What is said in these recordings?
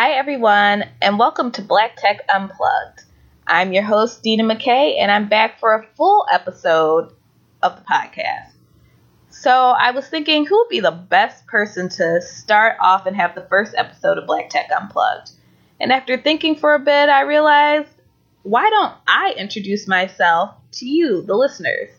Hi, everyone, and welcome to Black Tech Unplugged. I'm your host, Deena McKay, and I'm back for a full episode of the podcast. So, I was thinking who would be the best person to start off and have the first episode of Black Tech Unplugged? And after thinking for a bit, I realized why don't I introduce myself to you, the listeners?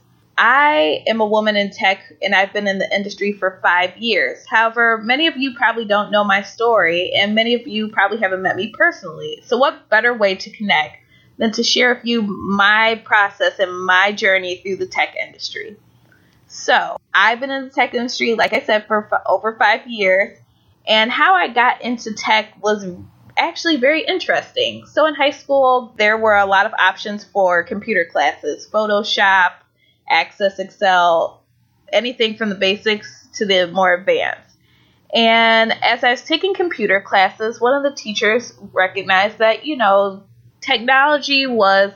I am a woman in tech and I've been in the industry for five years. However, many of you probably don't know my story and many of you probably haven't met me personally. So, what better way to connect than to share with you my process and my journey through the tech industry? So, I've been in the tech industry, like I said, for f- over five years. And how I got into tech was actually very interesting. So, in high school, there were a lot of options for computer classes Photoshop Access Excel, anything from the basics to the more advanced. And as I was taking computer classes, one of the teachers recognized that, you know, technology was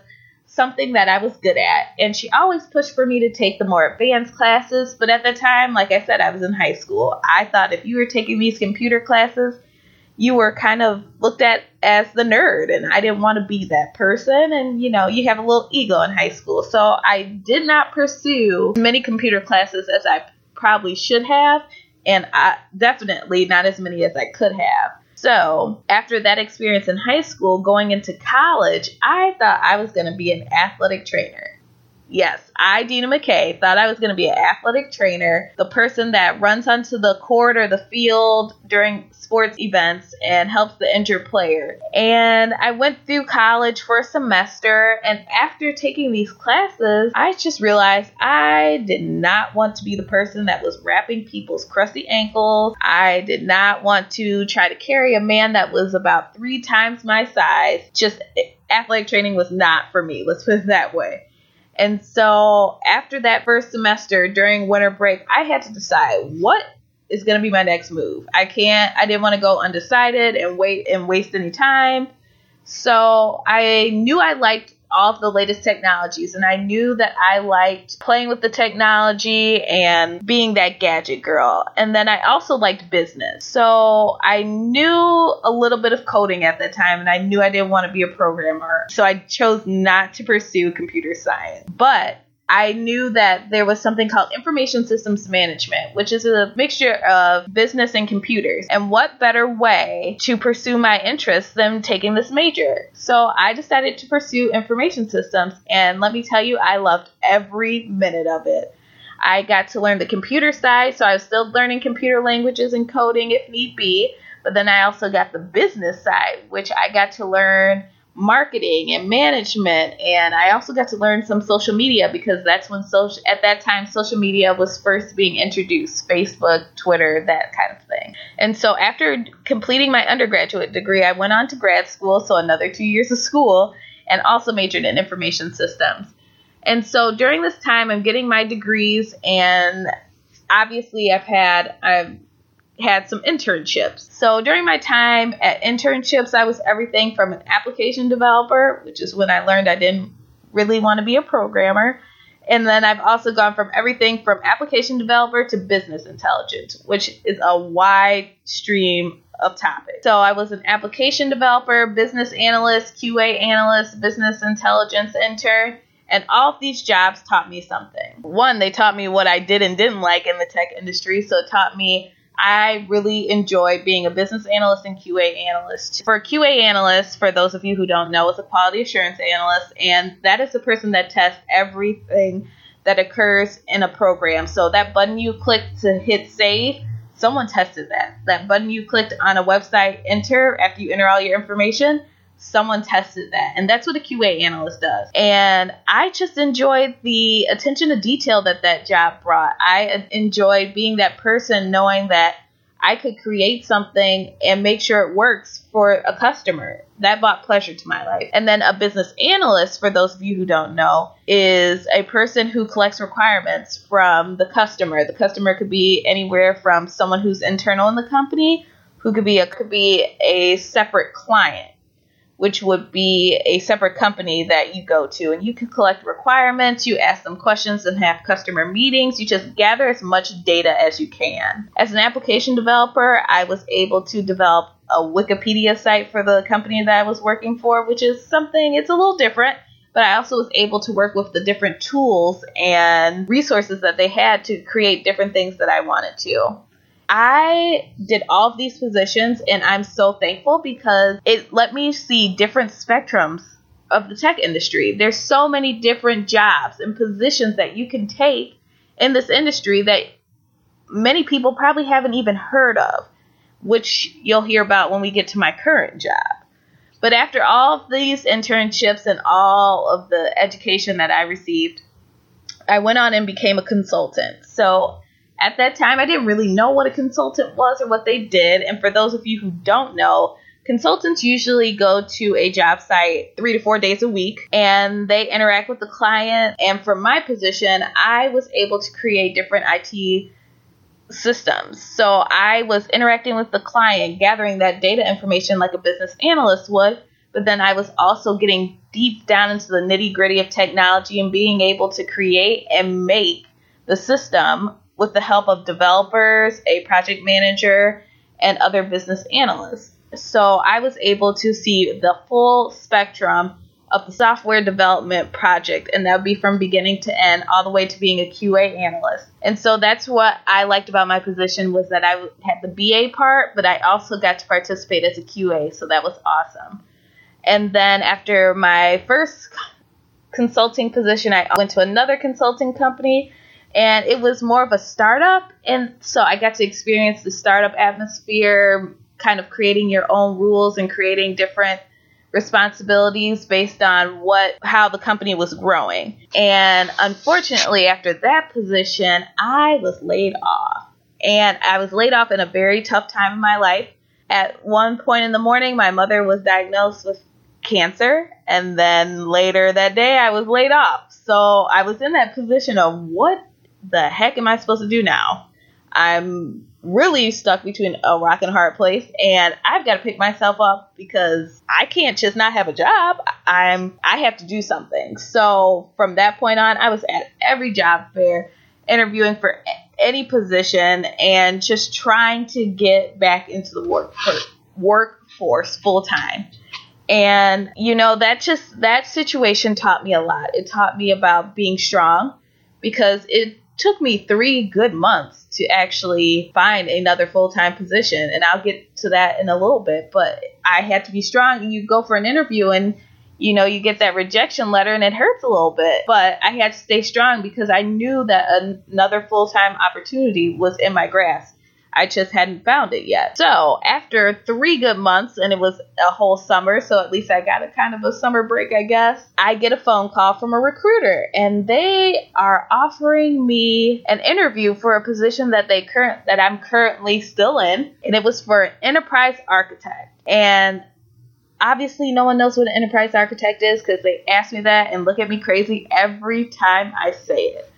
something that I was good at. And she always pushed for me to take the more advanced classes. But at the time, like I said, I was in high school. I thought if you were taking these computer classes, you were kind of looked at as the nerd and I didn't want to be that person. And you know you have a little ego in high school. So I did not pursue many computer classes as I probably should have and I definitely not as many as I could have. So after that experience in high school going into college I thought I was going to be an athletic trainer Yes, I, Deena McKay, thought I was going to be an athletic trainer, the person that runs onto the court or the field during sports events and helps the injured player. And I went through college for a semester, and after taking these classes, I just realized I did not want to be the person that was wrapping people's crusty ankles. I did not want to try to carry a man that was about three times my size. Just eh, athletic training was not for me, let's put it that way. And so after that first semester during winter break, I had to decide what is going to be my next move. I can't, I didn't want to go undecided and wait and waste any time. So I knew I liked all of the latest technologies and I knew that I liked playing with the technology and being that gadget girl. And then I also liked business. So I knew a little bit of coding at that time and I knew I didn't want to be a programmer. So I chose not to pursue computer science. But I knew that there was something called information systems management, which is a mixture of business and computers. And what better way to pursue my interests than taking this major? So I decided to pursue information systems, and let me tell you, I loved every minute of it. I got to learn the computer side, so I was still learning computer languages and coding if need be. But then I also got the business side, which I got to learn marketing and management and I also got to learn some social media because that's when social at that time social media was first being introduced Facebook Twitter that kind of thing. And so after completing my undergraduate degree I went on to grad school so another 2 years of school and also majored in information systems. And so during this time I'm getting my degrees and obviously I've had I've had some internships. So during my time at internships, I was everything from an application developer, which is when I learned I didn't really want to be a programmer. And then I've also gone from everything from application developer to business intelligence, which is a wide stream of topics. So I was an application developer, business analyst, QA analyst, business intelligence intern. And all of these jobs taught me something. One, they taught me what I did and didn't like in the tech industry. So it taught me I really enjoy being a business analyst and QA analyst. For a QA analyst, for those of you who don't know, is a quality assurance analyst, and that is the person that tests everything that occurs in a program. So that button you click to hit save, someone tested that. That button you clicked on a website enter after you enter all your information, someone tested that. And that's what a QA analyst does. And I just enjoyed the attention to detail that that job brought. I enjoyed being that person knowing that I could create something and make sure it works for a customer. That brought pleasure to my life. And then a business analyst, for those of you who don't know, is a person who collects requirements from the customer. The customer could be anywhere from someone who's internal in the company, who could be a could be a separate client which would be a separate company that you go to. And you can collect requirements, you ask them questions, and have customer meetings. You just gather as much data as you can. As an application developer, I was able to develop a Wikipedia site for the company that I was working for, which is something, it's a little different. But I also was able to work with the different tools and resources that they had to create different things that I wanted to. I did all of these positions and I'm so thankful because it let me see different spectrums of the tech industry. There's so many different jobs and positions that you can take in this industry that many people probably haven't even heard of, which you'll hear about when we get to my current job. But after all of these internships and all of the education that I received, I went on and became a consultant. So at that time, I didn't really know what a consultant was or what they did. And for those of you who don't know, consultants usually go to a job site three to four days a week and they interact with the client. And from my position, I was able to create different IT systems. So I was interacting with the client, gathering that data information like a business analyst would. But then I was also getting deep down into the nitty gritty of technology and being able to create and make the system with the help of developers, a project manager, and other business analysts. So I was able to see the full spectrum of the software development project, and that would be from beginning to end, all the way to being a QA analyst. And so that's what I liked about my position was that I had the BA part, but I also got to participate as a QA, so that was awesome. And then after my first consulting position, I went to another consulting company and it was more of a startup. And so i got to experience the startup atmosphere kind of creating your own rules and creating different responsibilities based on what how the company was growing. And unfortunately after that position i was laid off. And i was laid off in a very tough time in my life. At one point in the morning my mother was diagnosed with cancer. And then later that day i was laid off. So i was in that position of what the heck am I supposed to do now? I'm really stuck between a rock and hard place and I've got to pick myself up because I can't just not have a job. I'm I have to do something. So from that point on, I was at every job fair interviewing for any position and just trying to get back into the work workforce full time. And you know, that just that situation taught me a lot. It taught me about being strong because it took me three good months to actually find another full time position. And I'll get to that in a little bit. But I had to be strong. You go for an interview and you know, you get that rejection letter and it hurts a little bit. But I had to stay strong because I knew that another full time opportunity was in my grasp. I just hadn't found it yet. So after three good months, and it was a whole summer, so at least I got a kind of a summer break, I guess, I get a phone call from a recruiter, and they are offering me an interview for a position that they current that I'm currently still in, and it was for an enterprise architect. And obviously no one knows what an enterprise architect is because they ask me that and look at me crazy every time I say it.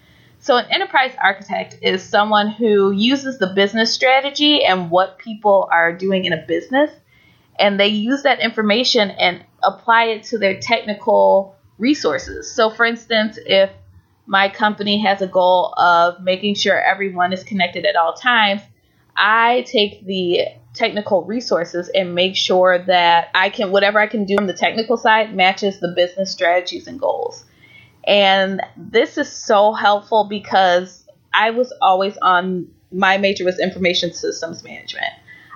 So, an enterprise architect is someone who uses the business strategy and what people are doing in a business, and they use that information and apply it to their technical resources. So, for instance, if my company has a goal of making sure everyone is connected at all times, I take the technical resources and make sure that I can, whatever I can do on the technical side, matches the business strategies and goals. And this is so helpful because I was always on my major was information systems management.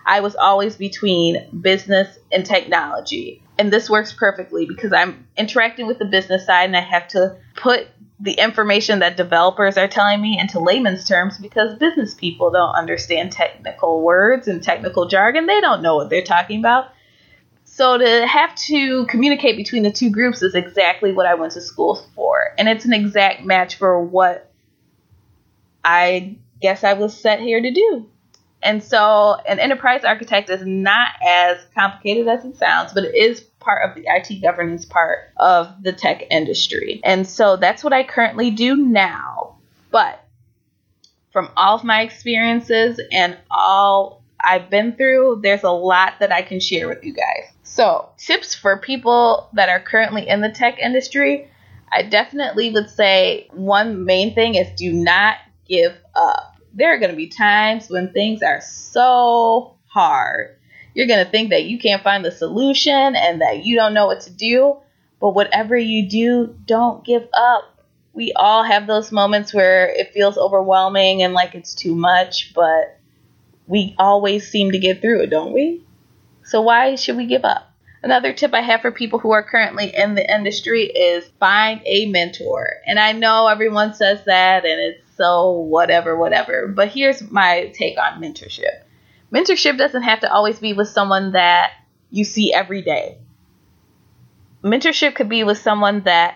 I was always between business and technology. And this works perfectly because I'm interacting with the business side and I have to put the information that developers are telling me into layman's terms because business people don't understand technical words and technical jargon. They don't know what they're talking about. So to have to communicate between the two groups is exactly what I went to school for. And it's an exact match for what I guess I was set here to do. And so an enterprise architect is not as complicated as it sounds, but it is part of the IT governance part of the tech industry. And so that's what I currently do now. But from all of my experiences and all I've been through, there's a lot that I can share with you guys. So, tips for people that are currently in the tech industry, I definitely would say one main thing is do not give up. There are going to be times when things are so hard. You're going to think that you can't find the solution and that you don't know what to do. But whatever you do, don't give up we all have those moments where it feels overwhelming and like it's too much, but we always seem to get through it, don't we? So why should we give up? Another tip I have for people who are currently in the industry is find a mentor. And I know everyone says that and it's so whatever, whatever. But here's my take on mentorship mentorship doesn't have to always be with someone that you see every day. Mentorship could be with someone that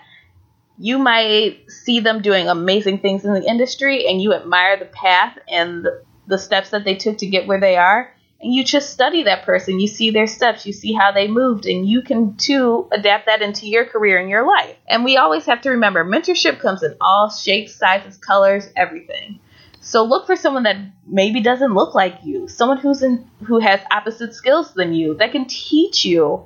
you might see them doing amazing things in the industry and you admire the path and the, the steps that they took to get where they are. And you just study that person. You see their steps. You see how they moved. And you can too adapt that into your career and your life. And we always have to remember mentorship comes in all shapes sizes colors everything. So look for someone that maybe doesn't look like you. Someone who's in who has opposite skills than you that can teach you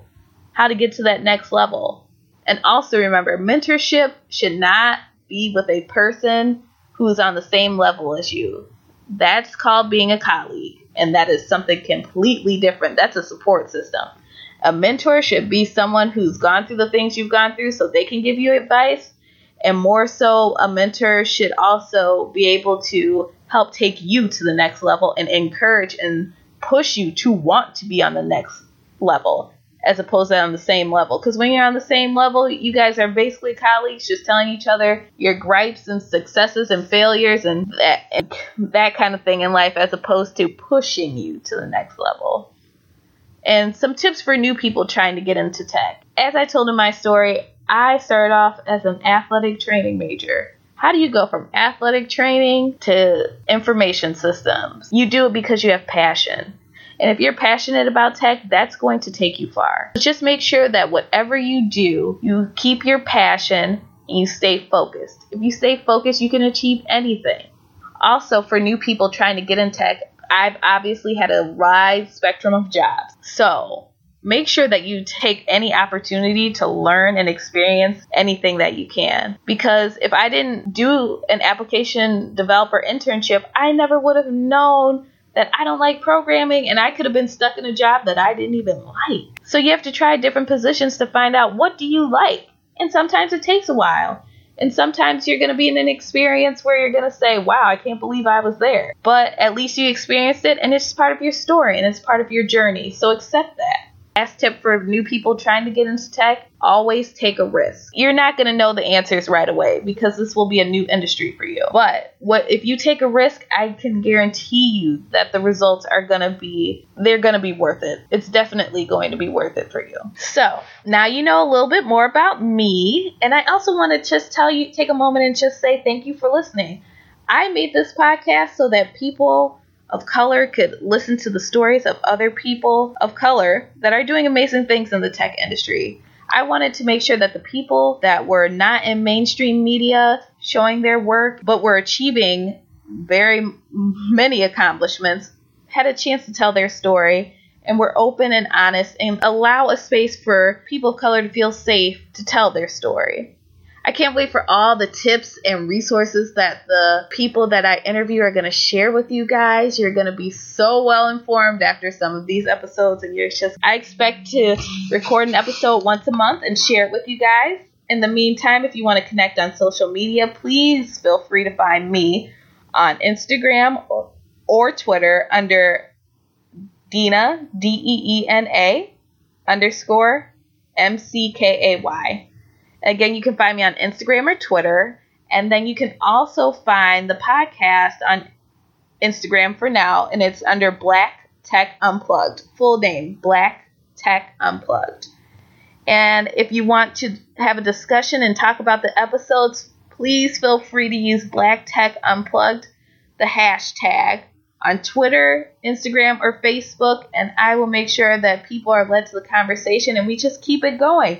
how to get to that next level. And also remember, mentorship should not be with a person who's on the same level as you. That's called being a colleague, and that is something completely different. That's a support system. A mentor should be someone who's gone through the things you've gone through so they can give you advice. And more so, a mentor should also be able to help take you to the next level and encourage and push you to want to be on the next level as opposed to on the same level. Because when you're on the same level, you guys are basically colleagues, just telling each other your gripes and successes and failures and that, and that kind of thing in life, as opposed to pushing you to the next level. And some tips for new people trying to get into tech. As I told in my story, I started off as an athletic training major. How do you go from athletic training to information systems? You do it because you have passion. And if you're passionate about tech, that's going to take you far. Just make sure that whatever you do, you keep your passion and you stay focused. If you stay focused, you can achieve anything. Also, for new people trying to get in tech, I've obviously had a wide spectrum of jobs. So, make sure that you take any opportunity to learn and experience anything that you can. Because if I didn't do an application developer internship, I never would have known that I don't like programming and I could have been stuck in a job that I didn't even like. So you have to try different positions to find out what do you like. And sometimes it takes a while. And sometimes you're going to be in an experience where you're going to say, wow, I can't believe I was there. But at least you experienced it and it's part of your story and it's part of your journey. So accept that. Last tip for new people trying to get into tech always take a risk. You're not going to know the answers right away because this will be a new industry for you. But what if you take a risk, I can guarantee you that the results are going to be they're going to be worth it. It's definitely going to be worth it for you. So, now you know a little bit more about me, and I also want to just tell you take a moment and just say thank you for listening. I made this podcast so that people of color could listen to the stories of other people of color that are doing amazing things in the tech industry. I wanted to make sure that the people that were not in mainstream media showing their work but were achieving very many accomplishments had a chance to tell their story and were open and honest and allow a space for people of color to feel safe to tell their story. I can't wait for all the tips and resources that the people that I interview are going to share with you guys. You're going to be so well informed after some of these episodes, and you're just, I expect to record an episode once a month and share it with you guys. In the meantime, if you want to connect on social media, please feel free to find me on Instagram or, or Twitter under Deena, D E E N A underscore M C K A Y. Again, you can find me on Instagram or Twitter. And then you can also find the podcast on Instagram for now, and it's under Black Tech Unplugged. Full name Black Tech Unplugged. And if you want to have a discussion and talk about the episodes, please feel free to use Black Tech Unplugged, the hashtag, on Twitter, Instagram, or Facebook, and I will make sure that people are led to the conversation and we just keep it going.